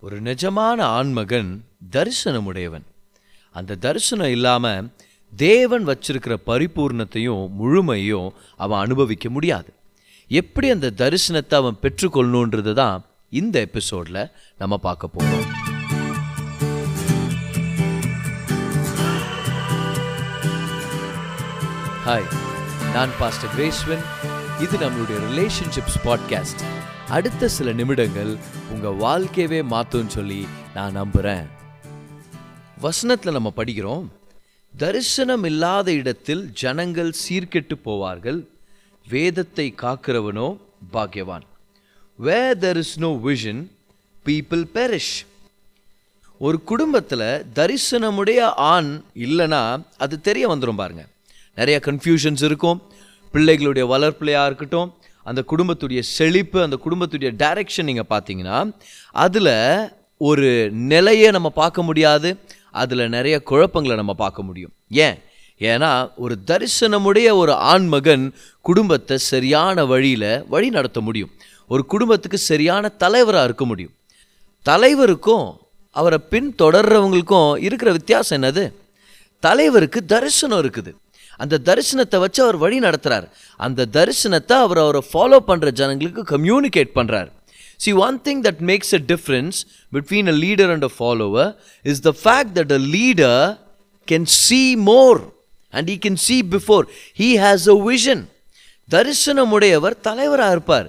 ஒரு நிஜமான ஆண்மகன் தரிசனமுடையவன். அந்த தரிசனம் இல்லாமல் தேவன் வச்சிருக்கிற பரிபூர்ணத்தையும் முழுமையும் அவன் அனுபவிக்க முடியாது. எப்படி அந்த தரிசனத்தை அவன் பெற்றுக்கொள்ளணுன்றது தான் இந்த எபிசோட்ல நம்ம பார்க்க போகிறோம் ஹாய் நான் பாஸ்டர் கிரேஸ்வன் இது நம்மளுடைய ரிலேஷன்ஷிப்ஸ் பாட்காஸ்ட் அடுத்த சில நிமிடங்கள் உங்கள் வாழ்க்கையவே மாற்றும்னு சொல்லி நான் நம்புகிறேன் வசனத்தில் நம்ம படிக்கிறோம் தரிசனம் இல்லாத இடத்தில் ஜனங்கள் சீர்கெட்டு போவார்கள் வேதத்தை காக்கிறவனோ பாக்யவான் where there is no vision people perish ஒரு குடும்பத்தில் தரிசனமுடைய ஆண் இல்லைன்னா அது தெரிய வந்துடும் பாருங்க. நிறைய கன்ஃபியூஷன்ஸ் இருக்கும் பிள்ளைகளுடைய வளர்ப்பிலையாக இருக்கட்டும் அந்த குடும்பத்துடைய செழிப்பு அந்த குடும்பத்துடைய டைரக்ஷன் நீங்கள் பார்த்தீங்கன்னா அதில் ஒரு நிலையை நம்ம பார்க்க முடியாது அதில் நிறைய குழப்பங்களை நம்ம பார்க்க முடியும். ஏன்? ஏன்னா ஒரு தரிசனமுடைய ஒரு ஆண்மகன் குடும்பத்தை சரியான வழியில் வழி நடத்த முடியும். ஒரு குடும்பத்துக்கு சரியான தலைவராக இருக்க முடியும். தலைவருக்கும் அவரை பின் தொடர்றவங்களுக்கும் இருக்கிற வித்தியாசம் என்னது? தலைவருக்கு தரிசனம் இருக்குது. அந்த தரிசனத்தை வச்சு அவர் வழி நடத்துகிறார் அந்த தரிசனத்தை அவர் அவரை ஃபாலோ பண்ணுற ஜனங்களுக்கு கம்யூனிகேட் பண்றார். One thing that makes makes difference difference a leader and a follower is the fact that a leader can can more and and can can before he He has vision தரிசனம் தரிசனமுடையவர் தலைவராக இருப்பார்.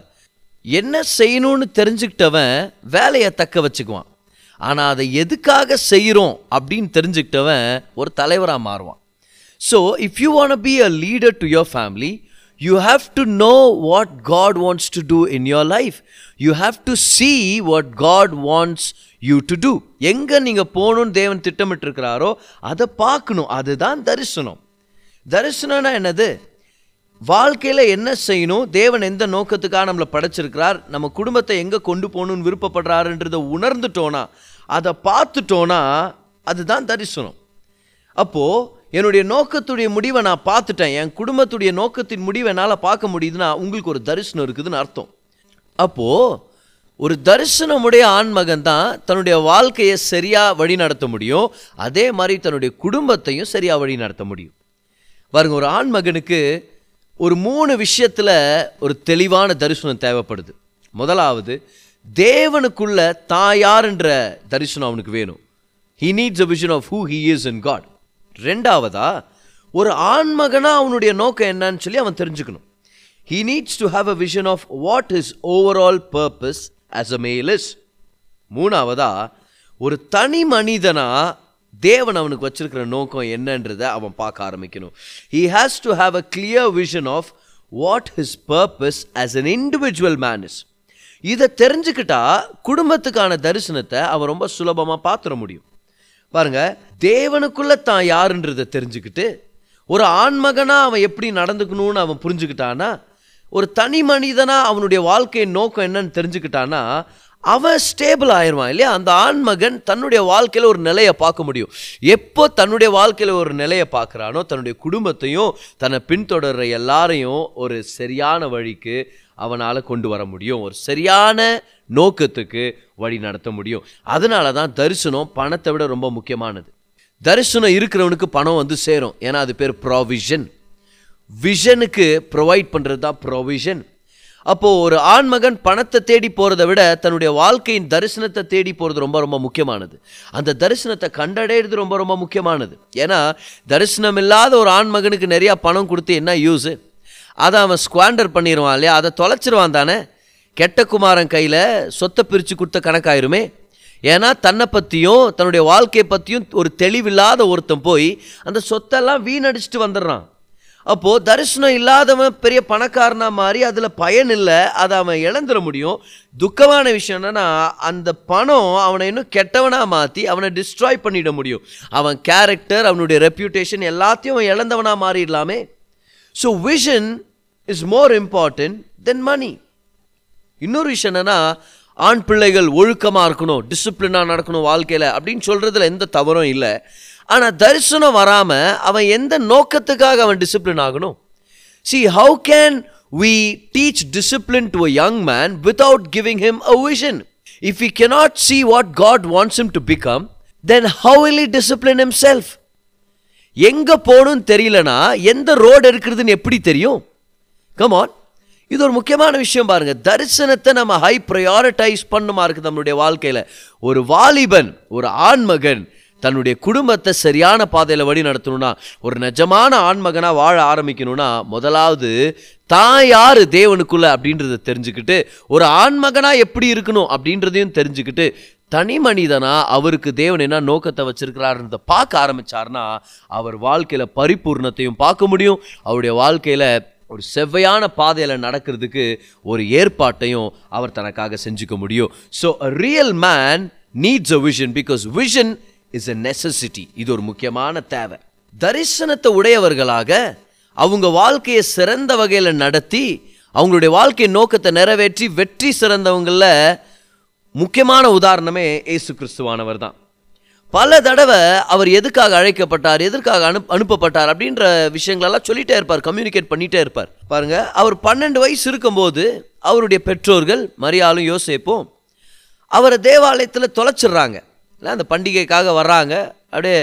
என்ன செய்யணும்னு தெரிஞ்சுக்கிட்டவன் வேலையை தக்க வச்சுக்குவான். ஆனால் அதை எதுக்காக செய்கிறோம் அப்படின்னு தெரிஞ்சுக்கிட்டவன் ஒரு தலைவராக மாறுவான். So if you want be a leader to your family you have to know what God wants to do in your life you have to see what God wants you to do எங்கே நீங்கள் போகணும்னு தேவன் திட்டமிட்டிருக்கிறாரோ அதை பார்க்கணும். அதுதான் தரிசனம். தரிசனம்னா என்னது? வாழ்க்கையில் என்ன செய்யணும்? தேவன் எந்த நோக்கத்துக்காக நம்மளை படைச்சிருக்கிறார்? நம்ம குடும்பத்தை எங்கே கொண்டு போகணும்னு விருப்பப்படுறாருன்றதை உணர்ந்துட்டோன்னா அதை பார்த்துட்டோன்னா அதுதான் தரிசனம். அப்போது என்னுடைய நோக்கத்துடைய முடிவை நான் பார்த்துட்டேன். என் குடும்பத்துடைய நோக்கத்தின் முடிவை என்னால் பார்க்க முடியுதுன்னா உங்களுக்கு ஒரு தரிசனம் இருக்குதுன்னு அர்த்தம். அப்போது ஒரு தரிசனமுடைய ஆண்மகன் தான் தன்னுடைய வாழ்க்கையை சரியாக வழி நடத்த முடியும். அதே மாதிரி தன்னுடைய குடும்பத்தையும் சரியாக வழி நடத்த முடியும். பாருங்க ஒரு ஆண்மகனுக்கு ஒரு மூணு விஷயத்தில் ஒரு தெளிவான தரிசனம் தேவைப்படுது. முதலாவது தேவனுக்குள்ள தான் யாருன்ற தரிசனம் அவனுக்கு வேணும். He needs a vision of who he is in God ரெண்டாவதா ஒரு ஆண்மகனா அவனுடைய நோக்கம் என்னன்னு சொல்லி அவன் தெரிஞ்சுக்கணும். He needs to have a vision of what is overall purpose as a male is மூணாவதா ஒரு தனி மனிதனா தேவன் அவனுக்கு வச்சிருக்கிற நோக்கம் என்னன்றதை அவன் பார்க்க ஆரம்பிக்கணும். He has to have a clear vision of what his purpose as an individual man is இதை தெரிஞ்சுக்கிட்டா குடும்பத்துக்கான தரிசனத்தை அவன் ரொம்ப சுலபமாக பார்த்துட முடியும். பாருங்க தேவனுக்குள்ள தான் யாருன்றதை தெரிஞ்சுக்கிட்டு ஒரு ஆண்மகனாக அவன் எப்படி நடந்துக்கணும்னு அவன் புரிஞ்சுக்கிட்டான்னா ஒரு தனி மனிதனாக அவனுடைய வாழ்க்கையின் நோக்கம் என்னன்னு தெரிஞ்சுக்கிட்டானா அவன் ஸ்டேபிள் ஆயிடுவான் இல்லையா? அந்த ஆண்மகன் தன்னுடைய வாழ்க்கையில் ஒரு நிலையை பார்க்க முடியும். எப்போ தன்னுடைய வாழ்க்கையில் ஒரு நிலையை பார்க்குறானோ தன்னுடைய குடும்பத்தையும் தன்னை பின்தொடர்ற எல்லாரையும் ஒரு சரியான வழிக்கு அவனால் கொண்டு வர முடியும். ஒரு சரியான நோக்கத்துக்கு வழி நடத்த முடியும். அதனால தான் தரிசனம் பணத்தை விட ரொம்ப முக்கியமானது. தரிசனம் இருக்கிறவனுக்கு பணம் வந்து சேரும். ஏன்னா அது பேர் ப்ராவிஷன் விஷனுக்கு ப்ரொவைட் பண்ணுறது தான் ப்ரொவிஷன் அப்போது ஒரு ஆண்மகன் பணத்தை தேடி போகிறத விட தன்னுடைய வாழ்க்கையின் தரிசனத்தை தேடி போகிறது ரொம்ப ரொம்ப முக்கியமானது. அந்த தரிசனத்தை கண்டடைகிறது ரொம்ப ரொம்ப முக்கியமானது. ஏன்னா தரிசனம் இல்லாத ஒரு ஆண்மகனுக்கு நிறையா பணம் கொடுத்து என்ன யூஸு அதை அவன் ஸ்குவாண்டர் பண்ணிடுவான் இல்லையா? அதை தொலைச்சிருவான் தானே? கெட்ட குமாரன் கையில் சொத்தை பிரித்து கொடுத்த கணக்காயிருமே. ஏன்னா தன்னை பற்றியும் தன்னுடைய வாழ்க்கையை பற்றியும் ஒரு தெளிவில்லாத ஒருத்தன் போய் அந்த சொத்தெல்லாம் வீணடிச்சிட்டு வந்துடுறான். அப்போது தரிசனம் இல்லாதவன் பெரிய பணக்காரனாக மாறி அதில் பயன் இல்லை அதை அவன் இழந்துட முடியும். துக்கமான விஷயம் என்னென்னா அந்த பணம் அவனை இன்னும் கெட்டவனாக மாற்றி அவனை டிஸ்ட்ராய் பண்ணிட முடியும். அவன் கேரக்டர் அவனுடைய ரெப்யூட்டேஷன் எல்லாத்தையும் அவன் இழந்தவனாக மாறிடலாமே. So vision is more important than money இன்னொரு விஷயம் என்னென்னா ஆண் பிள்ளைகள் ஒழுக்கமாக இருக்கணும் டிசிப்ளினாக நடக்கணும் வாழ்க்கையில் அப்படின்னு சொல்கிறதுல எந்த தவறும் இல்லை. ஆனால் தரிசனம் வராமல் அவன் எந்த நோக்கத்துக்காக அவன் டிசிப்ளின் ஆகணும்? See how can we teach discipline to a young man without giving him a vision if you cannot see what God wants him to become then how will he discipline himself எங்கே போகணும்னு தெரியலனா எந்த road இருக்கிறதுன்னு எப்படி தெரியும்? Come on இது ஒரு முக்கியமான விஷயம் பாருங்க. தரிசனத்தை நம்ம ஹை ப்ரையாரிட்டைஸ் பண்ணுமா இருக்குது நம்மளுடைய வாழ்க்கையில்? ஒரு வாலிபன் ஒரு ஆண்மகன் தன்னுடைய குடும்பத்தை சரியான பாதையில் வழி நடத்தணும்னா ஒரு நிஜமான ஆண்மகனாக வாழ ஆரம்பிக்கணும்னா முதலாவது தான் யார் தேவனுக்குள்ள அப்படின்றத தெரிஞ்சுக்கிட்டு ஒரு ஆண்மகனாக எப்படி இருக்கணும் அப்படின்றதையும் தெரிஞ்சுக்கிட்டு தனி மனிதனாக அவருக்கு தேவன் என்ன நோக்கத்தை வச்சிருக்கிறாருன்றத பார்க்க ஆரம்பிச்சார்னா அவர் வாழ்க்கையில் பரிபூர்ணத்தையும் பார்க்க முடியும். அவருடைய வாழ்க்கையில் ஒரு செவ்வையான பாதையில் நடக்கிறதுக்கு ஒரு ஏற்பாட்டையும் அவர் தனக்காக செஞ்சுக்க முடியும். So real man needs a vision because vision is a necessity இது ஒரு முக்கியமான தேவை. தரிசனத்தை உடையவர்களாக அவங்க வாழ்க்கையை சிறந்த வகையில் நடத்தி அவங்களுடைய வாழ்க்கை நோக்கத்தை நிறைவேற்றி வெற்றி சிறந்தவங்களில் முக்கியமான உதாரணமே ஏசு கிறிஸ்துவானவர் தான். பல தடவை அவர் எதுக்காக அழைக்கப்பட்டார் எதற்காக அனு அனுப்பப்பட்டார் அப்படின்ற விஷயங்களெல்லாம் சொல்லிட்டே இருப்பார் கம்யூனிகேட் பண்ணிட்டே இருப்பார். பாருங்க அவர் பன்னெண்டு வயசு இருக்கும்போது அவருடைய பெற்றோர்கள் மரியாளும் யோசிப்போம் அவரை தேவாலயத்தில் தொலைச்சிடுறாங்க. இல்லை அந்த பண்டிகைக்காக வர்றாங்க. அப்படியே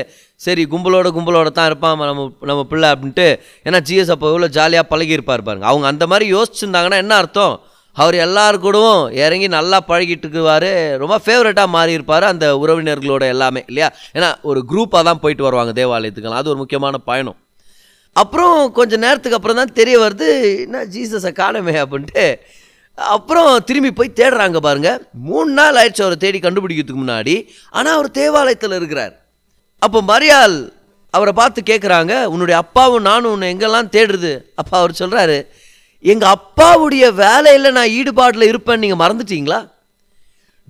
சரி கும்பலோட கும்பலோட தான் இருப்பான் நம்ம நம்ம பிள்ளை அப்படின்ட்டு. ஏன்னா ஜிஎஸ் அப்போ எவ்வளோ ஜாலியாக பழகியிருப்பார் பாருங்க. அவங்க அந்த மாதிரி யோசிச்சிருந்தாங்கன்னா என்ன அர்த்தம்? அவர் எல்லாரு கூடவும் இறங்கி நல்லா பழகிட்டு இருக்குவார் ரொம்ப ஃபேவரட்டாக மாறியிருப்பார் அந்த உறவினர்களோட எல்லாமே இல்லையா? ஏன்னா ஒரு குரூப்பாக தான் போயிட்டு வருவாங்க தேவாலயத்துக்கெல்லாம். அது ஒரு முக்கியமான பயணம். அப்புறம் கொஞ்சம் நேரத்துக்கு அப்புறம் தான் தெரிய வருது என்ன ஜீசஸை காணமே அப்படின்ட்டு. அப்புறம் திரும்பி போய் தேடுறாங்க பாருங்கள் மூணு நாள் ஆயிடுச்சு அவரை தேடி கண்டுபிடிக்கிறதுக்கு முன்னாடி. ஆனால் அவர் தேவாலயத்தில் இருக்கிறார். அப்போ மரியாள் அவரை பார்த்து கேட்குறாங்க உன்னுடைய அப்பாவும் நானும் உன்னை எங்கெல்லாம் தேடுறது? அப்பா அவர் சொல்கிறாரு எங்கள் அப்பாவுடைய வேலையில் நான் ஈடுபாட்டில் இருப்பேன்னு நீங்கள் மறந்துட்டீங்களா?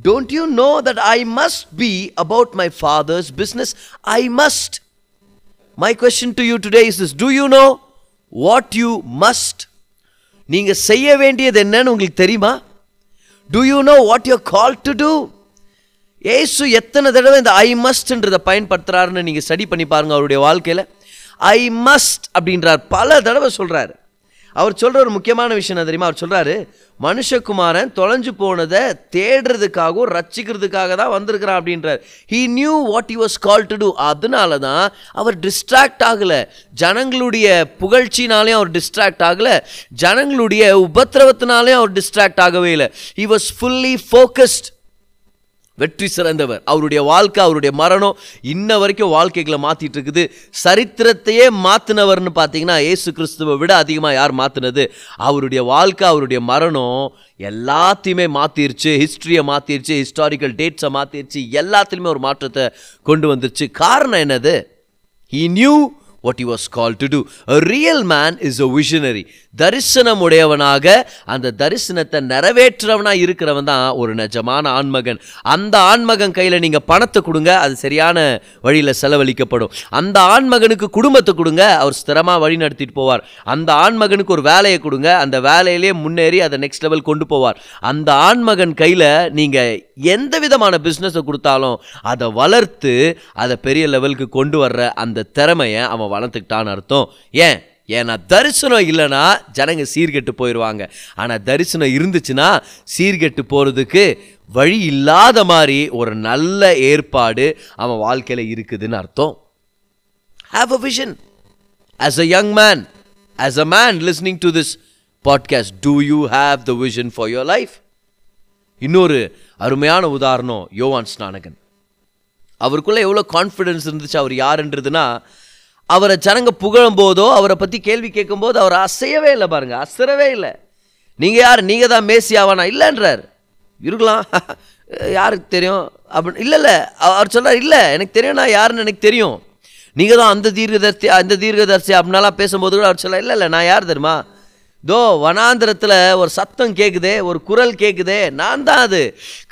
Don't you know that I must be about my father's business I must my question to you today is this do you know what you must நீங்கள் செய்ய வேண்டியது என்னன்னு உங்களுக்கு தெரியுமா? Do you know what you call to do Yesu எத்தனை தடவை இந்த ஐ மஸ்ட்ன்றதை பயன்படுத்துறாருன்னு நீங்கள் ஸ்டடி பண்ணி பாருங்கள் அவருடைய வாழ்க்கையில். ஐ மஸ்ட் அப்படின்றார். பல தடவை சொல்கிறாரு அவர் சொல்கிற ஒரு முக்கியமான விஷயம் என்ன தெரியுமா? அவர் சொல்கிறாரு மனுஷகுமாரன் தொலைஞ்சு போனதை தேடுறதுக்காகவும் ரச்சிக்கிறதுக்காக தான் வந்திருக்கிறான் அப்படின்றார். He knew what you was call to do அதனால தான் அவர் டிஸ்ட்ராக்ட் ஆகலை. ஜனங்களுடைய புகழ்ச்சினாலையும் அவர் டிஸ்ட்ராக்ட் ஆகலை. ஜனங்களுடைய உபத்திரவத்தினாலையும் அவர் டிஸ்ட்ராக்ட் ஆகவே இல்லை. ஹி வாஸ் ஃபுல்லி ஃபோக்கஸ்ட் வெற்றி சிறந்தவர். அவருடைய வாழ்க்கை அவருடைய மரணம் இன்ன வரைக்கும் வாழ்க்கைகளை மாற்றிட்டு இருக்குது. சரித்திரத்தையே மாற்றினவர்னு பார்த்தீங்கன்னா இயேசு கிறிஸ்துவை விட அதிகமாக யார் மாற்றினது அவருடைய வாழ்க்கை அவருடைய மரணம் எல்லாத்தையுமே மாற்றிருச்சு ஹிஸ்ட்ரியை மாற்றிருச்சு ஹிஸ்டாரிக்கல் டேட்ஸை மாற்றிருச்சு எல்லாத்துலேயுமே ஒரு மாற்றத்தை கொண்டு வந்துருச்சு. காரணம் என்னது? He knew what you was call to do real man is a visionary தரிசனம் உடையவனாக அந்த தரிசனத்தை நிறைவேற்றவனாக இருக்கிறவன் தான் ஒரு நிஜமான ஆண்மகன். அந்த ஆண்மகன் கையில் நீங்கள் பணத்தை கொடுங்க அது சரியான வழியில் செலவழிக்கப்படும். அந்த ஆண்மகனுக்கு குடும்பத்தை கொடுங்க அவர் ஸ்திரமாக வழி நடத்திட்டு போவார். அந்த ஆண்மகனுக்கு ஒரு வேலையை கொடுங்க அந்த வேலையிலே முன்னேறி அதை நெக்ஸ்ட் லெவல் கொண்டு போவார். அந்த ஆண்மகன் கையில் நீங்கள் எந்த விதமான பிஸ்னஸை கொடுத்தாலும் அதை வளர்த்து அதை பெரிய லெவலுக்கு கொண்டு வர்ற அந்த திறமையை அவன் வளர்த்துக்கிட்டான்னு அர்த்தம். ஏன்? ஏன்னா தரிசனம் இல்லைன்னா ஜனங்க சீர்கெட்டு போயிடுவாங்க ஆனால் தரிசனம் இருந்துச்சுன்னா சீர்கெட்டு போகிறதுக்கு வழி இல்லாத மாதிரி ஒரு நல்ல ஏற்பாடு அவன் வாழ்க்கையில் இருக்குதுன்னு அர்த்தம். Have a vision as a young man as a man listening to this podcast do you have the vision for your life இன்னொரு அருமையான உதாரணம் யோவான் ஸ்நானகன். அவருக்குள்ள எவ்வளோ கான்ஃபிடென்ஸ் இருந்துச்சு அவர் யாருன்றதுன்னா அவரை ஜனங்க புகழும் போதோ அவரை பற்றி கேள்வி கேட்கும்போது அவர் அசையவே இல்லை பாருங்க அசரவே இல்லை. நீங்கள் யார்? நீங்கள் தான் மேசியாவானா இல்லைன்றார். இருக்கலாம். யாருக்கு தெரியும்? அப்படி இல்லை இல்லை. அவர் சொல்கிறார் இல்லை எனக்கு தெரியும் நான் யாருன்னு எனக்கு தெரியும். நீங்கள் தான் அந்த தீர்க்கதர்சி அந்த தீர்க்கதர்சி அப்படின்னாலாம் பேசும்போது கூட அவர் சொல்ல இல்லை இல்லை நான் யார் தெரியுமா? தோ வனாந்திரத்தில் ஒரு சத்தம் கேட்குதே ஒரு குரல் கேட்குதே நான் தான் அது.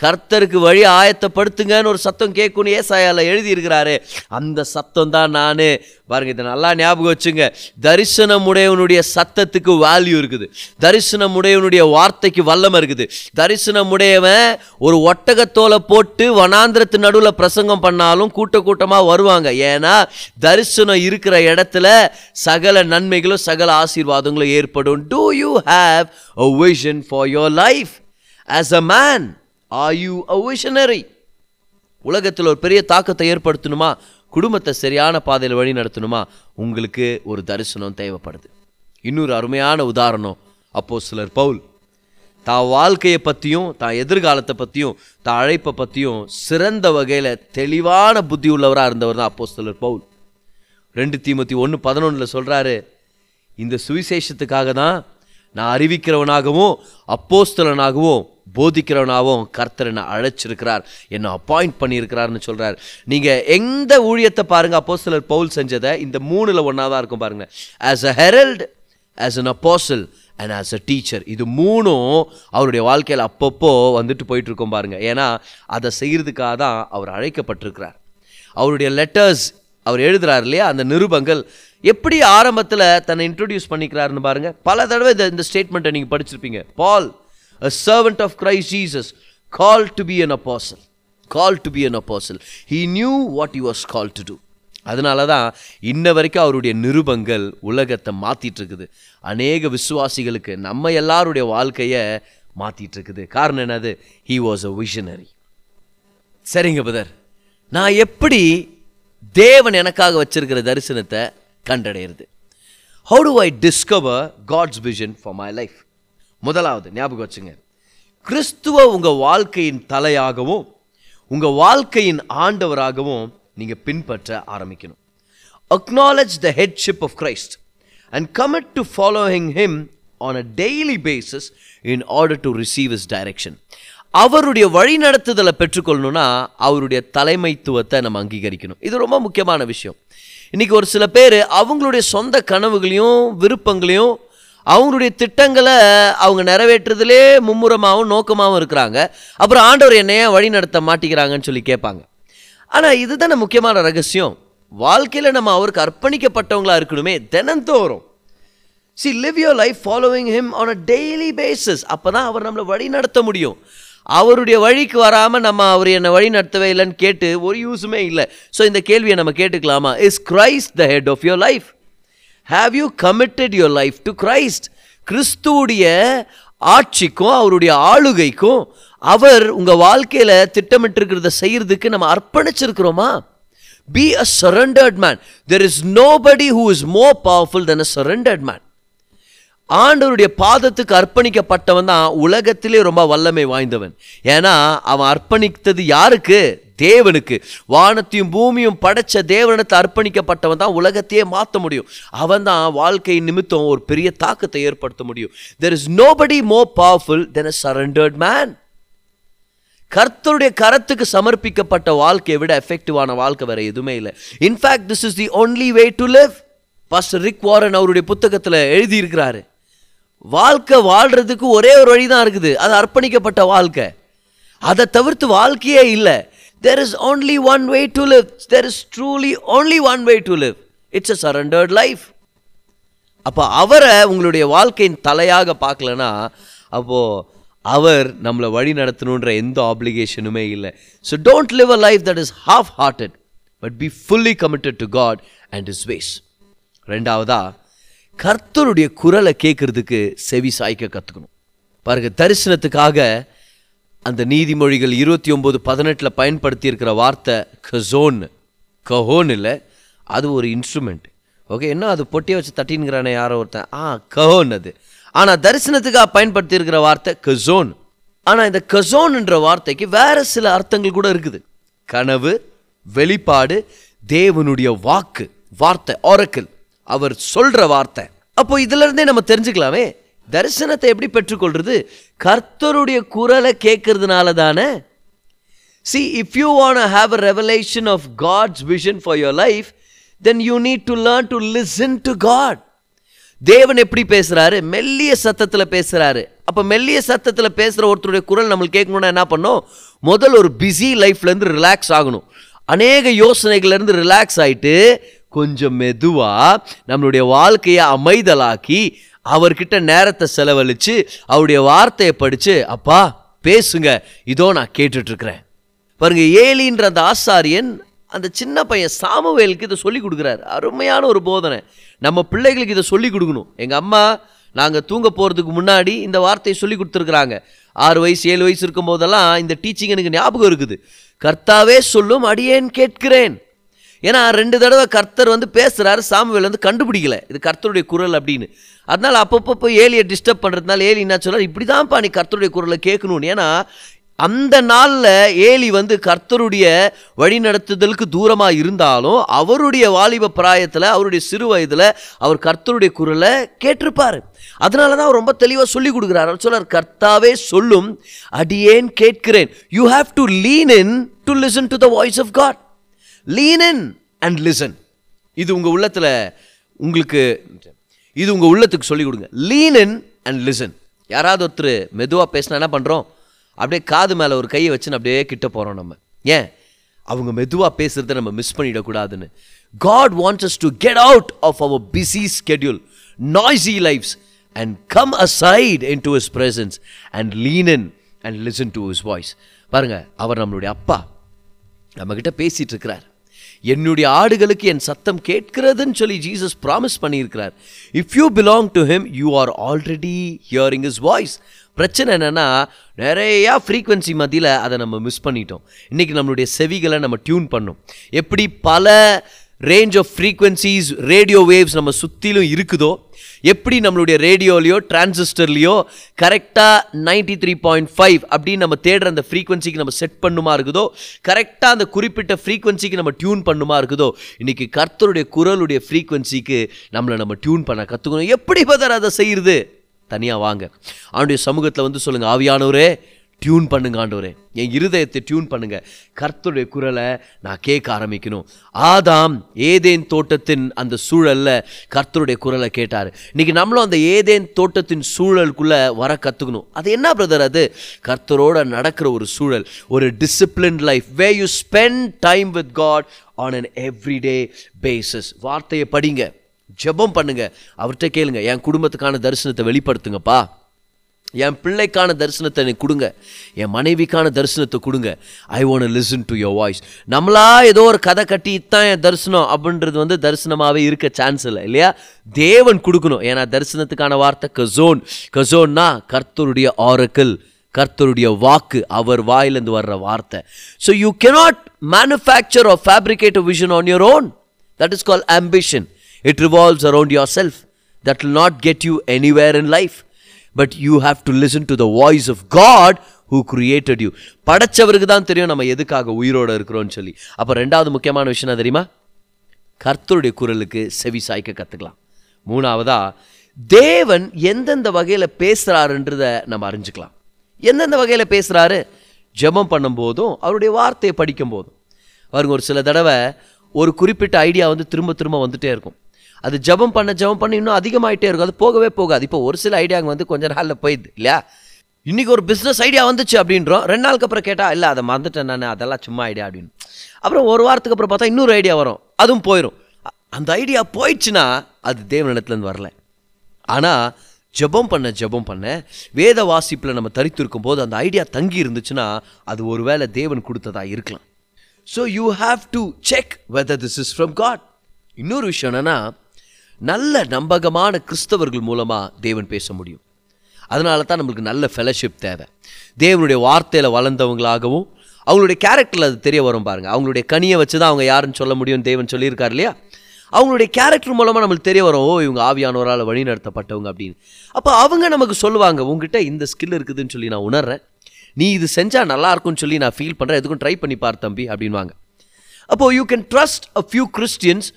கர்த்தருக்கு வழி ஆயத்தப்படுத்துங்கன்னு ஒரு சத்தம் கேட்கும்னு ஏசாயால எழுதியிருக்கிறாரு. அந்த சத்தம் தான் நான். பாருங்க இதை நல்லா ஞாபகம் வச்சுங்க. தரிசனம் உடையவனுடைய சத்தத்துக்கு வேல்யூ இருக்குது. தரிசனம் உடையவனுடைய வார்த்தைக்கு வல்லமை இருக்குது. தரிசனம் உடையவன் ஒரு ஒட்டகத்தோலை போட்டு வனாந்திரத்து நடுவில் பிரசங்கம் பண்ணாலும் கூட்ட கூட்டமாக வருவாங்க. ஏன்னா தரிசனம் இருக்கிற இடத்துல சகல நன்மைகளும் சகல ஆசீர்வாதங்களும் ஏற்படும் do you have a vision for your life as a man are you a visionary? உலகத்தில் ஒரு பெரிய தாக்கத்தை ஏற்படுத்தணுமா? குடும்பத்தை சரியான பாதையில் வழி நடத்தணுமா? உங்களுக்கு ஒரு தரிசனம் தேவைப்படுது. இன்னொரு அருமையான உதாரணம் அப்போ சிலர் பவுல். தான் வாழ்க்கையை பற்றியும் தான் எதிர்காலத்தை பற்றியும் தான் அழைப்பை பற்றியும் சிறந்த வகையில் தெளிவான புத்தி உள்ளவராக இருந்தவர் தான் அப்போ சிலர் பவுல். ரெண்டு தீமத்தி ஒன்று பதினொன்றில் சொல்கிறாரு இந்த சுவிசேஷத்துக்காக தான் நான் அறிவிக்கிறவனாகவும் அப்போஸ்தலனாகவும் போதிக்கிறவனாகவும் கர்த்தர் என்னை அழைச்சிருக்கிறார். என்னை அப்பாயிண்ட் பண்ணியிருக்கிறார்னு சொல்கிறார் நீங்கள் எந்த ஊழியத்தை பாருங்கள் அப்போஸ்தலர் பவுல் செஞ்சதை இந்த மூணில் ஒன்றா தான் இருக்கும் பாருங்கள் as a herald as an apostle and as a teacher இது மூணும் அவருடைய வாழ்க்கையில் அப்பப்போ வந்துட்டு போயிட்டுருக்கோம் பாருங்கள் ஏன்னா அதை செய்கிறதுக்காக தான் அவர் அழைக்கப்பட்டிருக்கிறார். அவருடைய லெட்டர்ஸ் அவர் எழுதுகிறார் இல்லையா? அந்த நிருபங்கள் எப்படி ஆரம்பத்தில் தன்னை இன்ட்ரடியூஸ் பண்ணிக்கிறாருன்னு பாருங்கள் பல தடவை இந்த இந்த ஸ்டேட்மெண்ட்டை நீங்கள் படிச்சிருப்பீங்க. Paul a servant of Christ Jesus call to be an apostle call to be an apostle he knew what you was call to do அதனால தான் இன்ன வரைக்கும் அவருடைய நிருபங்கள் உலகத்தை மாற்றிட்டு இருக்குது அநேக விசுவாசிகளுக்கு நம்ம எல்லாருடைய வாழ்க்கையை மாற்றிட்டு இருக்குது காரணம் என்னது? ஹீ வாஸ் அ விஷனரி சரிங்க பதர். நான் எப்படி தேவன் எனக்காக வச்சிருக்கிற தரிசனத்தை கண்டடையிறது how do I discover God's vision for my life முதலாவது ஞாபகம் வச்சுங்க. கிறிஸ்துவ உங்கள் வாழ்க்கையின் தலையாகவும் உங்கள் வாழ்க்கையின் ஆண்டவராகவும் நீங்கள் பின்பற்ற ஆரம்பிக்கணும். Acknowledge the headship of Christ and commit to following him on a daily basis in order to receive his direction அவருடைய வழிநடத்துதலை பெற்றுக்கொள்ளணும்னா அவருடைய தலைமைத்துவத்தை நம்ம அங்கீகரிக்கணும். இது ரொம்ப முக்கியமான விஷயம். இன்றைக்கி ஒரு சில பேர் அவங்களுடைய சொந்த கனவுகளையும் விருப்பங்களையும் அவங்களுடைய திட்டங்களை அவங்க நிறைவேற்றுறதுலே மும்முரமாகவும் நோக்கமாகவும் இருக்கிறாங்க. அப்புறம் ஆண்டவர் என்னையே வழி நடத்த மாட்டிக்கிறாங்கன்னு சொல்லி கேட்பாங்க. ஆனால் இதுதானே முக்கியமான ரகசியம். வாழ்க்கையில் நம்ம அவருக்கு அர்ப்பணிக்கப்பட்டவங்களாக இருக்கணுமே தினந்தோறும். See live your life following him on a daily basis அப்போ தான் அவர் நம்மளை வழி நடத்த முடியும். அவருடைய வழிக்கு வராமல் நம்ம அவர் என்னை வழி நடத்தவே இல்லைன்னு கேட்டு ஒரு யூஸுமே இல்லை. ஸோ இந்த கேள்வியை நம்ம கேட்டுக்கலாமா? Is Christ the head of your life have you committed your life to Christ கிறிஸ்துவுடைய ஆட்சிக்கும் அவருடைய ஆளுகைக்கும் அவர் உங்கள் வாழ்க்கையில் திட்டமிட்டிருக்கிறத செய்கிறதுக்கு நம்ம அர்ப்பணிச்சிருக்கிறோமா? Be a surrendered man there is nobody who is more powerful than a surrendered man ஆண்டவருடைய பாதத்துக்கு அர்ப்பணிக்கப்பட்டவன் தான் உலகத்திலே ரொம்ப வல்லமை வாய்ந்தவன். ஏன்னா அவன் அர்ப்பணித்தது யாருக்கு? தேவனுக்கு. வானத்தையும் பூமியும் படைச்ச தேவனத்தை அர்ப்பணிக்கப்பட்டவன் தான் உலகத்தையே மாற்ற முடியும். அவன் தான் வாழ்க்கை நிமித்தம் ஒரு பெரிய தாக்கத்தை ஏற்படுத்த முடியும். There is nobody more powerful than a surrendered man கர்த்தருடைய கரத்துக்கு சமர்ப்பிக்கப்பட்ட வாழ்க்கையை விட எஃபெக்டிவான வாழ்க்கை வேற எதுவுமே இல்லை. In fact this is the only way to live pastor Rick Warren அவருடைய புத்தகத்தில் எழுதியிருக்கிறாரு. வாழ்க்கை வாழ்கிறதுக்கு ஒரே ஒரு வழி தான் இருக்குது. அது அர்ப்பணிக்கப்பட்ட வாழ்க்கை. அதை தவிர்த்து வாழ்க்கையே இல்லை. There is only one way to live there is truly only one way to live it's a surrendered life அப்போ அவரை உங்களுடைய வாழ்க்கையின் தலையாக பார்க்கலனா அப்போது அவர் நம்மளை வழி நடத்தணுன்ற எந்த ஆப்ளிகேஷனுமே இல்லை. So don't live a life that is half hearted but be fully committed to God and his ways ரெண்டாவதா கர்த்தருடைய குரலை கேட்கறதுக்கு செவி சாய்க்க கற்றுக்கணும் பாருங்க தரிசனத்துக்காக அந்த நீதிமொழிகள் இருபத்தி ஒம்பது பதினெட்டில் பயன்படுத்தி இருக்கிற வார்த்தை கசோன். கஹோன் இல்லை அது ஒரு இன்ஸ்ட்ருமெண்ட் ஓகே என்ன அது? பொட்டியை வச்சு தட்டின்கிறானே யாரோ ஒருத்தன். ஆ கஹோன் அது. ஆனால் தரிசனத்துக்காக பயன்படுத்தி இருக்கிற வார்த்தை கசோன். ஆனால் இந்த கசோன்ன்ற வார்த்தைக்கு வேறு சில அர்த்தங்கள் கூட இருக்குது. கனவு வெளிப்பாடு தேவனுடைய வாக்கு வார்த்தை ஆரக்கிள் அவர் சொல்கிற வார்த்தை. அப்போ இதுலேருந்தே நம்ம தெரிஞ்சுக்கலாமே தரிசனத்தை எப்படி பெற்றுக்கொள்வது கர்த்தருடைய குரலை கேட்கறதுனால தானே? See if you want have a revelation of God's vision for your life then you need to learn to listen to God தேவன் எப்படி பேசுகிறாரு மெல்லிய சத்தத்தில் பேசுகிறாரு அப்போ மெல்லிய சத்தத்தில் பேசுகிற ஒருத்தருடைய குரல் நம்மளுக்கு கேட்கணுன்னா என்ன பண்ணோம்? முதல் ஒரு பிஸி லைஃப்லேருந்து ரிலாக்ஸ் ஆகணும். அநேக யோசனைகள்லேருந்து ரிலாக்ஸ் ஆகிட்டு கொஞ்சம் மெதுவாக நம்மளுடைய வாழ்க்கையை அமைதலாக்கி அவர்கிட்ட நேரத்தை செலவழித்து அவருடைய வார்த்தையை படித்து அப்பா பேசுங்க. இதோ நான் கேட்டுட்ருக்கிறேன். பாருங்க ஏலின்ற அந்த ஆசாரியன் அந்த சின்ன பையன் சாமுவேலுக்கு இதை சொல்லி கொடுக்குறாரு. அருமையான ஒரு போதனை. நம்ம பிள்ளைகளுக்கு இதை சொல்லி கொடுக்கணும். எங்கள் அம்மா நாங்கள் தூங்க போகிறதுக்கு முன்னாடி இந்த வார்த்தையை சொல்லி கொடுத்துருக்குறாங்க. ஆறு வயசு ஏழு வயசு இருக்கும் போதெல்லாம் இந்த டீச்சிங் எனக்கு ஞாபகம் இருக்குது. கர்த்தாவே சொல்லும் அடியேன் கேட்கிறேன். ஏன்னா ரெண்டு தடவை கர்த்தர் வந்து பேசுகிறாரு சாமுவேல் வந்து கண்டுபிடிக்கல. இது கர்த்தருடைய குரல் அப்படின்னு. அதனால் அப்பப்போ போய் ஏலியை டிஸ்டர்ப் பண்ணுறதுனால ஏலி என்ன சொல்கிறார் இப்படி தான்ப்பா நீ கர்த்தருடைய குரலை கேட்கணும்னு. ஏன்னா அந்த நாளில் ஏலி வந்து கர்த்தருடைய வழிநடத்துதலுக்கு தூரமாக இருந்தாலும் அவருடைய வாலிப பிராயத்தில் அவருடைய சிறு வயதில் அவர் கர்த்தருடைய குரலை கேட்டிருப்பார். அதனால தான் அவர் ரொம்ப தெளிவாக சொல்லி கொடுக்குறாரு. அவர் சொல்றார் கர்த்தாவே சொல்லும் அடியேன் கேட்கிறேன். You have to lean in to listen to the voice of God lean in and listen இது உங்கள் உள்ளத்தில் உங்களுக்கு இது உங்கள் உள்ளத்துக்கு சொல்லிக் கொடுங்க. லீன் இன் அண்ட் லிசன் யாராவது ஒருத்தர் மெதுவாக பேசினா என்ன பண்ணுறோம் அப்படியே காது மேலே ஒரு கையை வச்சுன்னு அப்படியே கிட்ட போகிறோம் நம்ம. ஏன்? அவங்க மெதுவாக பேசுகிறத நம்ம miss பண்ணிடக்கூடாதுன்னு. God wants us to get out of our busy schedule noisy lives and come aside into his presence and lean in and listen to his voice பாருங்க அவர் நம்மளுடைய அப்பா. நம்மக்கிட்ட பேசிகிட்டு இருக்கிறார். என்னுடைய ஆடுகளுக்கு என் சத்தம் கேட்கிறதுன்னு சொல்லி ஜீசஸ் ப்ராமிஸ் பண்ணியிருக்கிறார். If you belong to him you are already hearing his voice பிரச்சனை என்னென்னா நிறையா ஃப்ரீக்வன்சி மத்தியில் அதை நம்ம மிஸ் பண்ணிட்டோம். இன்றைக்கி நம்மளுடைய செவிகளை நம்ம டியூன் பண்ணோம். எப்படி பல range of frequencies radio waves நம்ம சுற்றிலும் இருக்குதோ? எப்படி நம்மளுடைய ரேடியோலையோ டிரான்சிஸ்டர்லேயோ கரெக்டாக நைன்டி த்ரீ பாயிண்ட் ஃபைவ் அப்படின்னு நம்ம தேடுற அந்த ஃப்ரீக்வன்சிக்கு நம்ம செட் பண்ணுமா இருக்குதோ? கரெக்டாக அந்த குறிப்பிட்ட ஃப்ரீக்வன்சிக்கு நம்ம டியூன் பண்ணுமா இருக்குதோ? இன்றைக்கி கர்த்தருடைய குரலுடைய ஃப்ரீக்வன்சிக்கு நம்மளை நம்ம டியூன் பண்ண கற்றுக்கணும் எப்படி பதர் அதை செய்கிறது தனியாக வாங்க. அவனுடைய சமூகத்தில் வந்து சொல்லுங்கள் ஆவியானவரே டியூன் பண்ணுங்க ஆண்டவரே. என் இருதயத்தை டியூன் பண்ணுங்க. கர்த்தருடைய குரலை நான் கேட்க ஆரம்பிக்கணும். ஆதாம் ஏதேன் தோட்டத்தின் அந்த சூழலில் கர்த்தருடைய குரலை கேட்டார். இன்னைக்கு நம்மளும் அந்த ஏதேன் தோட்டத்தின் சூழலுக்குள்ளே வர கற்றுக்கணும் அது என்ன பிரதர் அது? கர்த்தரோட நடக்கிற ஒரு சூழல் ஒரு discipline life way you spend time with God on an everyday basis வார்த்தையை படிங்க ஜெபம் பண்ணுங்க. அவர்கிட்ட கேளுங்க என் குடும்பத்துக்கான தரிசனத்தை வெளிப்படுத்துங்கப்பா. என் பிள்ளைக்கான தரிசனத்தை எனக்கு கொடுங்க. என் மனைவிக்கான தரிசனத்தை கொடுங்க. I want listen to your voice நம்மளா ஏதோ ஒரு கதை கட்டி தான் என் தரிசனம் அப்படின்றது வந்து தரிசனமாகவே இருக்க சான்ஸ் இல்லை இல்லையா? தேவன் கொடுக்கணும். ஏன்னா தரிசனத்துக்கான வார்த்தை கசோன். கசோன்னா கர்த்தருடைய ஆரக்கிள் கர்த்தருடைய வாக்கு அவர் வாயிலிருந்து வர்ற வார்த்தை. So you cannot manufacture or fabricate a vision on your own that is call ambition it revolves around around self that will not get you anywhere in life but you have to listen to the voice of God who created you படைச்சவருக்கு தான் தெரியும் நம்ம எதுக்காக உயிரோட இருக்கிறோம்னு சொல்லி. அப்போ ரெண்டாவது முக்கியமான விஷயம் தெரியுமா? கர்த்தருடைய குரலுக்கு செவி சாய்க்க கற்றுக்கலாம் மூணாவதா தேவன் எந்தெந்த வகையில் பேசுகிறாருன்றத நம்ம அறிஞ்சுக்கலாம். எந்தெந்த வகையில் பேசுகிறாரு ஜெபம் பண்ணும்போதும் அவருடைய வார்த்தையை படிக்கும் போதும் பாருங்க ஒரு சில தடவை ஒரு குறிப்பிட்ட ஐடியா வந்து திரும்ப திரும்ப வந்துகிட்டே இருக்கும். அது ஜெபம் பண்ண ஜெபம் பண்ண இன்னும் அதிகமாகிட்டே இருக்கும். அது போகவே போகாது. இப்போ ஒரு சில ஐடியாங்க வந்து கொஞ்ச நாளில் போயிடுது இல்லையா? இன்னைக்கு ஒரு பிஸ்னஸ் ஐடியா வந்துச்சு அப்படின்றோம். ரெண்டு நாளுக்கு அப்புறம் கேட்டால் இல்லை அதை மறந்துட்டேன் நான். அதெல்லாம் சும்மா ஐடியா அப்படின்னு. அப்புறம் ஒரு வாரத்துக்கு அப்புறம் பார்த்தா இன்னொரு ஐடியா வரும். அதுவும் போயிடும் அந்த ஐடியா போயிடுச்சுன்னா அது தேவனிடத்துலேருந்து வரல. ஆனால் ஜெபம் பண்ண ஜெபம் பண்ண வேத வாசிப்பில் நம்ம தரித்திருக்கும் போது அந்த ஐடியா தங்கி இருந்துச்சுன்னா அது ஒருவேளை தேவன் கொடுத்ததாக இருக்கலாம். So you have to check whether this is from God இன்னொரு விஷயம் என்னென்னா நல்ல நம்பகமான கிறிஸ்தவர்கள் மூலமாக தேவன் பேச முடியும். அதனால தான் நம்மளுக்கு நல்ல ஃபெலோஷிப் தேவை. தேவனுடைய வார்த்தையில் வளர்ந்தவங்களாகவும் அவங்களுடைய கேரக்டரில் அது தெரிய வரும் பாருங்கள் அவங்களுடைய கனியை வச்சு தான் அவங்க யாருன்னு சொல்ல முடியும்னு தேவன் சொல்லியிருக்கார் இல்லையா? அவங்களுடைய கேரக்டர் மூலமாக நம்மளுக்கு தெரிய வரும் ஓ இவங்க ஆவியானவரால் வழி நடத்தப்பட்டவங்க அப்படின்னு. அப்போ அவங்க நமக்கு சொல்லுவாங்க உங்ககிட்ட இந்த ஸ்கில் இருக்குதுன்னு சொல்லி நான் உணர்றேன். நீ இது செஞ்சால் நல்லா இருக்கும்னு சொல்லி நான் ஃபீல் பண்ணுறேன் எதுக்கும் ட்ரை பண்ணி பார் தம்பி அப்படின்வாங்க அப்போது you can trust a few Christians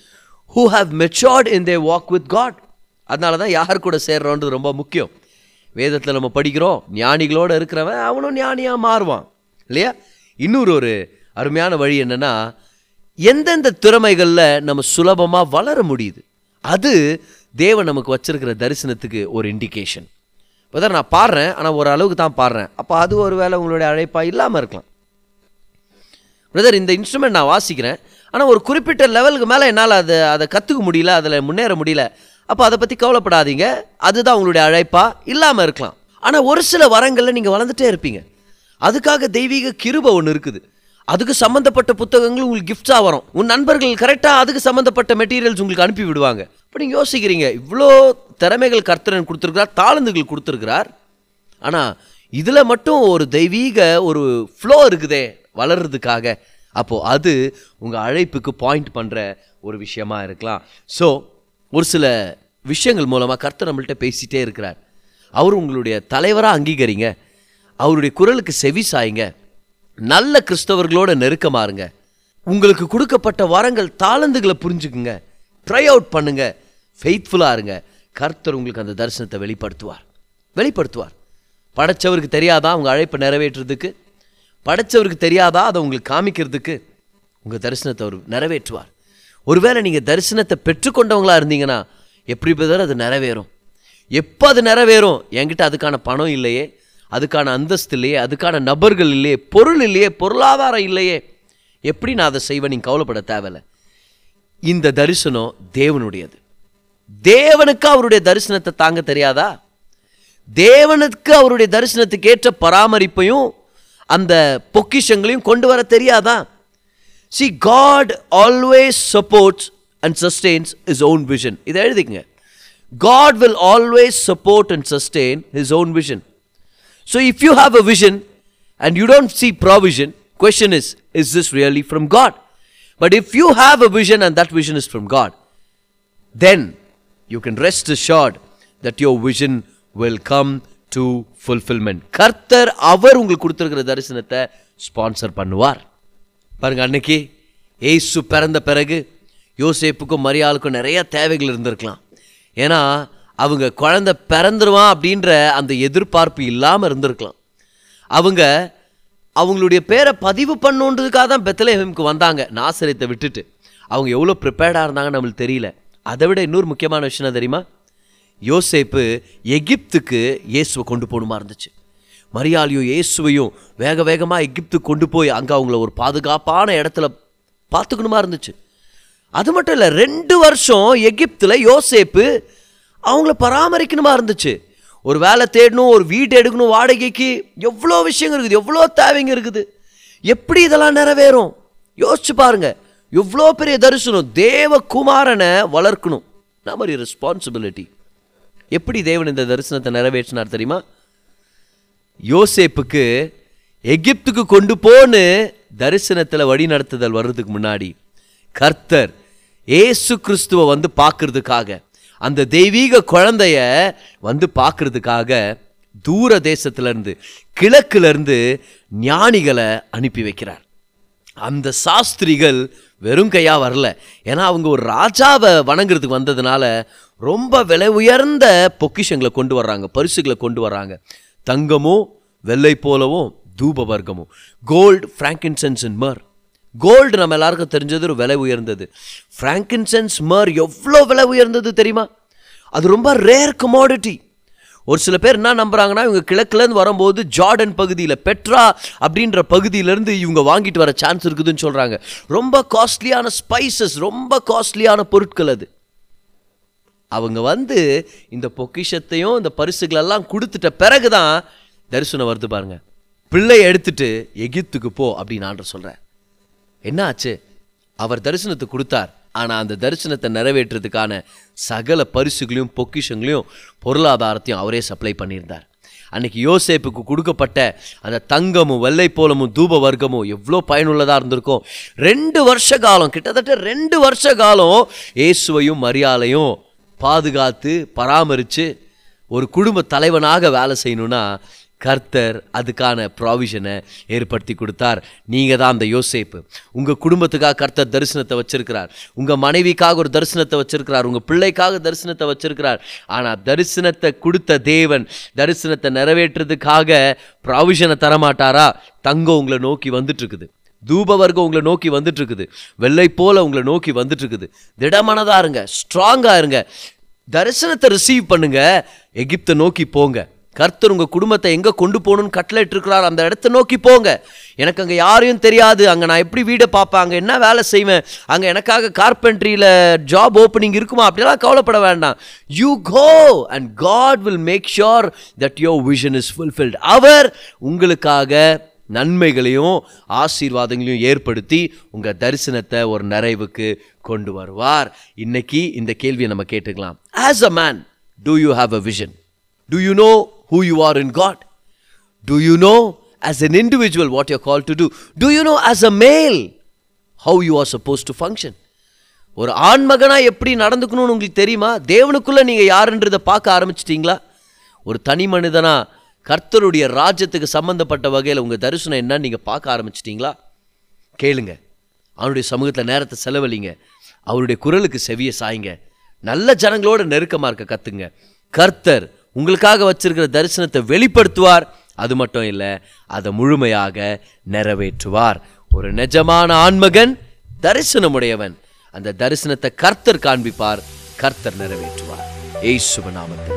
who have matured in the walk with God அதனால தான் யார் கூட சேர்றோன்றது ரொம்ப முக்கியம். வேதத்தில் நம்ம படிக்கிறோம். ஞானிகளோடு இருக்கிறவன் அவனும் ஞானியாக மாறுவான். இல்லையா? இன்னொரு ஒரு அருமையான வழி என்னென்னா எந்தெந்த திறமைகளில் நம்ம சுலபமாக வளர முடியுது? அது தேவன் நமக்கு வச்சிருக்கிற தரிசனத்துக்கு ஒரு இண்டிகேஷன் இப்போ நான் பாடுறேன். ஆனால் ஒரு அளவுக்கு தான் பாடுறேன். அப்போ அது ஒரு வேளை உங்களுடைய அழைப்பாக இல்லாமல் இருக்கலாம். பிரதர் இந்த இன்ஸ்ட்ருமெண்ட் நான் வாசிக்கிறேன். ஆனால் ஒரு குறிப்பிட்ட லெவலுக்கு மேலே என்னால் அதை அதை கற்றுக்க முடியல அதில் முன்னேற முடியல. அப்போ அதை பற்றி கவலைப்படாதீங்க. அதுதான் உங்களுடைய அழைப்பாக இல்லாமல் இருக்கலாம். ஆனால் ஒரு சில வரங்களில் நீங்கள் வளர்ந்துட்டே இருப்பீங்க. அதுக்காக தெய்வீக கிருபை ஒன்று இருக்குது. அதுக்கு சம்மந்தப்பட்ட புத்தகங்கள் உங்களுக்கு கிஃப்ட்ஸாக வரும். உன் நண்பர்கள் கரெக்டாக அதுக்கு சம்மந்தப்பட்ட மெட்டீரியல்ஸ் உங்களுக்கு அனுப்பி விடுவாங்க. இப்போ நீங்கள் யோசிக்கிறீங்க இவ்வளோ திறமைகள் கர்த்தரன் கொடுத்துருக்கிறார் தாளந்துகள் கொடுத்துருக்கிறார். ஆனால் இதில் மட்டும் ஒரு தெய்வீக ஒரு ஃப்ளோ இருக்குதே வளர்றதுக்காக. அப்போது அது உங்கள் அழைப்புக்கு பாயிண்ட் பண்ணுற ஒரு விஷயமா இருக்கலாம். ஸோ ஒரு சில விஷயங்கள் மூலமாக கர்த்தர் நம்மள்கிட்ட பேசிகிட்டே இருக்கிறார். அவர் உங்களுடைய தலைவராக அங்கீகரிங்க. அவருடைய குரலுக்கு செவி சாயுங்க. நல்ல கிறிஸ்தவர்களோட நெருக்கமாருங்க உங்களுக்கு கொடுக்கப்பட்ட வரங்கள் தாளந்துகளை புரிஞ்சுக்குங்க. ட்ரை அவுட் பண்ணுங்க. ஃபெய்த்ஃபுல்லாக இருங்க. கர்த்தர் உங்களுக்கு அந்த தரிசனத்தை வெளிப்படுத்துவார். வெளிப்படுத்துவார். படைச்சவருக்கு தெரியாதா? உங்கள் அழைப்பை நிறைவேற்றுறதுக்கு? படைச்சவருக்கு தெரியாதா? அதை உங்களுக்கு காமிக்கிறதுக்கு உங்கள் தரிசனத்தை அவர் நிறைவேற்றுவார். ஒருவேளை நீங்கள் தரிசனத்தை பெற்றுக்கொண்டவங்களா இருந்தீங்கன்னா எப்படி போதாலும் அது நிறைவேறும். எப்போ அது நிறைவேறும்? என்கிட்ட அதுக்கான பணம் இல்லையே அதுக்கான அந்தஸ்து இல்லையே அதுக்கான நபர்கள் இல்லையே பொருள் இல்லையே பொருளாதாரம் இல்லையே. எப்படி நான் அதை செய்வேன்? நீங்கள் கவலைப்பட தேவையில்ல. இந்த தரிசனம் தேவனுடையது. தேவனுக்கு அவருடைய தரிசனத்தை தாங்க தெரியாதா? தேவனுக்கு அவருடைய தரிசனத்துக்கு ஏற்ற பராமரிப்பையும் அந்த பொக்கிஷங்களையும் கொண்டு வர தெரியாதா? See God always supports and sustains his own vision இதை எழுதிக்கங்க. God will always support and sustain his own vision so if you have a vision and you don't see provision question is is this really from God but if you have a vision and that vision is from God then you can rest assured that your vision will come to fulfilment கர்த்தர் அவர் உங்களுக்கு கொடுத்துருக்கிற தரிசனத்தை sponsor பண்ணுவார். பாருங்க அன்னைக்கு ஏசு பிறந்த பிறகு யோசேப்புக்கும் மரியாளுக்கும் நிறைய தேவைகள் இருந்திருக்கலாம். ஏன்னா அவங்க குழந்த பிறந்துருவான் அப்படின்ற அந்த எதிர்பார்ப்பு இல்லாமல் இருந்திருக்கலாம். அவங்க அவங்களுடைய பேரை பதிவு பண்ணுன்றதுக்காக தான் பெத்தலேஹம்க்கு வந்தாங்க நாசரியத்தை விட்டுட்டு. அவங்க எவ்வளோ ப்ரிப்பேர்டாக இருந்தாங்கன்னு நம்மளுக்கு தெரியல. அதை விட இன்னொரு முக்கியமான விஷயம் தெரியுமா? யோசேப்பு எகிப்துக்கு இயேசுவை கொண்டு போகணுமா இருந்துச்சு. மரியாளையும் இயேசுவையும் வேக வேகமாக எகிப்துக்கு கொண்டு போய் அங்கே அவங்கள ஒரு பாதுகாப்பான இடத்துல பார்த்துக்கணுமா இருந்துச்சு. அது மட்டும் இல்லை ரெண்டு வருஷம் எகிப்தில் யோசேப்பு அவங்கள பராமரிக்கணுமா இருந்துச்சு. ஒரு வேலை தேடணும் ஒரு வீடு எடுக்கணும் வாடகைக்கு எவ்வளோ விஷயங்கள் இருக்குது எவ்வளோ தேவைங்க இருக்குது. எப்படி இதெல்லாம் நிறைவேறும்? யோசிச்சு பாருங்க. எவ்வளோ பெரிய தரிசனம். தேவகுமாரனை வளர்க்கணும். நம்ம ரெஸ்பான்சிபிலிட்டி எப்படி தேவன் இந்த தரிசனத்தை நிறைவேற்றினார் தெரியுமா? யோசேப்புக்கு எகிப்துக்கு கொண்டு போன்னு தரிசனத்தில் வழி நடத்துதல் வர்றதுக்கு முன்னாடி கர்த்தர் ஏசு கிறிஸ்துவை வந்து பார்க்கறதுக்காக அந்த தெய்வீக குழந்தைய வந்து பார்க்கறதுக்காக தூர தேசத்துல இருந்து ஞானிகளை அனுப்பி வைக்கிறார். அந்த சாஸ்திரிகள் வெறும் கையாக வரல. ஏன்னா அவங்க ஒரு ராஜாவை வணங்குறதுக்கு வந்ததுனால ரொம்ப விலை உயர்ந்த பொக்கிஷங்களை கொண்டு வர்றாங்க பரிசுகளை கொண்டு வர்றாங்க. தங்கமும் வெள்ளை போலவும் தூப வர்க்கமும் gold frankincense and myrrh gold நம்ம எல்லாருக்கும் தெரிஞ்சது ஒரு விலை உயர்ந்தது. ஃப்ராங்கின்சென்ஸ் மர் எவ்வளோ விலை உயர்ந்தது தெரியுமா? அது ரொம்ப ரேர் கமாடிட்டி ஒரு சில பேர் என்ன நம்புறாங்கன்னா இவங்க கிழக்குலேருந்து வரும்போது ஜார்டன் பகுதியில் பெட்ரா அப்படின்ற பகுதியிலேருந்து இவங்க வாங்கிட்டு வர சான்ஸ் இருக்குதுன்னு சொல்கிறாங்க ரொம்ப காஸ்ட்லியான ஸ்பைசஸ் ரொம்ப காஸ்ட்லியான பொருட்கள் அது. அவங்க வந்து இந்த பொக்கிஷத்தையும் இந்த பரிசுகளெல்லாம் கொடுத்துட்ட பிறகு தான் தரிசனம் வருது பாருங்க. பிள்ளை எடுத்துட்டு எகிப்துக்கு போ அப்படின்னு ஆண்டு சொல்கிறேன் என்ன ஆச்சு? அவர் தரிசனத்தை கொடுத்தார். ஆனால் அந்த தரிசனத்தை நிறைவேற்றுறதுக்கான சகல பரிசுகளையும் பொக்கிஷங்களையும் பொருளாதாரத்தையும் அவரே சப்ளை பண்ணியிருந்தார். அன்னைக்கு யோசேப்புக்கு கொடுக்கப்பட்ட அந்த தங்கமும் வெள்ளை போலமும் தூப வர்க்கமும் எவ்வளோ பயனுள்ளதாக இருந்திருக்கும். ரெண்டு வருஷ காலம் கிட்டத்தட்ட ரெண்டு வருஷ காலம் இயேசுவையும் மரியாதையும் பாதுகாத்து பராமரித்து ஒரு குடும்ப தலைவனாக வேலை செய்யணும்னா கர்த்தர் அதுக்கான ப்ராவிஷனை ஏற்படுத்தி கொடுத்தார். நீங்கள் தான் அந்த யோசேப்பு. உங்கள் குடும்பத்துக்காக கர்த்தர் தரிசனத்தை வச்சுருக்கிறார். உங்கள் மனைவிக்காக ஒரு தரிசனத்தை வச்சுருக்கிறார். உங்கள் பிள்ளைக்காக தரிசனத்தை வச்சுருக்கிறார். ஆனால் தரிசனத்தை கொடுத்த தேவன் தரிசனத்தை நிறைவேற்றுறதுக்காக ப்ராவிஷனை தரமாட்டாரா? தங்கம் உங்களை நோக்கி வந்துட்டுருக்குது தூப வர்க்கம் உங்களை நோக்கி வந்துட்டு இருக்குது வெள்ளை போல உங்களை நோக்கி வந்துட்டு இருக்குது திடமனதா இருங்க ஸ்ட்ராங்கா இருங்க. தரிசனத்தை ரிசீவ் பண்ணுங்க. எகிப்தை நோக்கி போங்க. கர்த்தர் உங்கள் குடும்பத்தை எங்கே கொண்டு போகணும்னு கட்டளைட்டு இருக்கிறார் அந்த இடத்த நோக்கி போங்க. எனக்கு அங்கே யாரையும் தெரியாது. அங்கே நான் எப்படி வீடை பார்ப்பேன்? அங்கே என்ன வேலை செய்வேன்? அங்கே எனக்காக கார்பென்ட்ரியில் ஜாப் ஓப்பனிங் இருக்குமா? அப்படிலாம் கவலைப்பட வேண்டாம். You go and God will make sure that your vision is fulfilled அவர் உங்களுக்காக நன்மைகளையும் ஆசீர்வாதங்களையும் ஏற்படுத்தி உங்கள் தரிசனத்தை ஒரு நிறைவுக்கு கொண்டு வருவார். இன்னைக்கு இந்த கேள்வியை நம்ம கேட்டுக்கலாம். As a man do you have a vision do you know who you are in God do you know as an individual what you call to do do you know as a male how you are supposed to function ஒரு ஆண்மகனாக எப்படி நடந்துக்கணும்னு உங்களுக்கு தெரியுமா? தேவனுக்குள்ளே நீங்கள் யாருன்றதை பார்க்க ஆரம்பிச்சிட்டிங்களா? ஒரு தனி மனிதனா கர்த்தருடைய ராஜ்யத்துக்கு சம்மந்தப்பட்ட வகையில் உங்கள் தரிசனம் என்னன்னு நீங்கள் பார்க்க ஆரம்பிச்சிட்டிங்களா? கேளுங்க. அவனுடைய சமூகத்தில் நேரத்தை செலவழிங்க. அவருடைய குரலுக்கு செவிய சாய்ங்க. நல்ல ஜனங்களோட நெருக்கமாக இருக்க கத்துங்க. கர்த்தர் உங்களுக்காக வச்சிருக்கிற தரிசனத்தை வெளிப்படுத்துவார். அது மட்டும் இல்லை அதை முழுமையாக நிறைவேற்றுவார். ஒரு நிஜமான ஆண்மகன் தரிசனமுடையவன். அந்த தரிசனத்தை கர்த்தர் காண்பிப்பார் கர்த்தர் நிறைவேற்றுவார். ஏசுவ நாமத்தில்.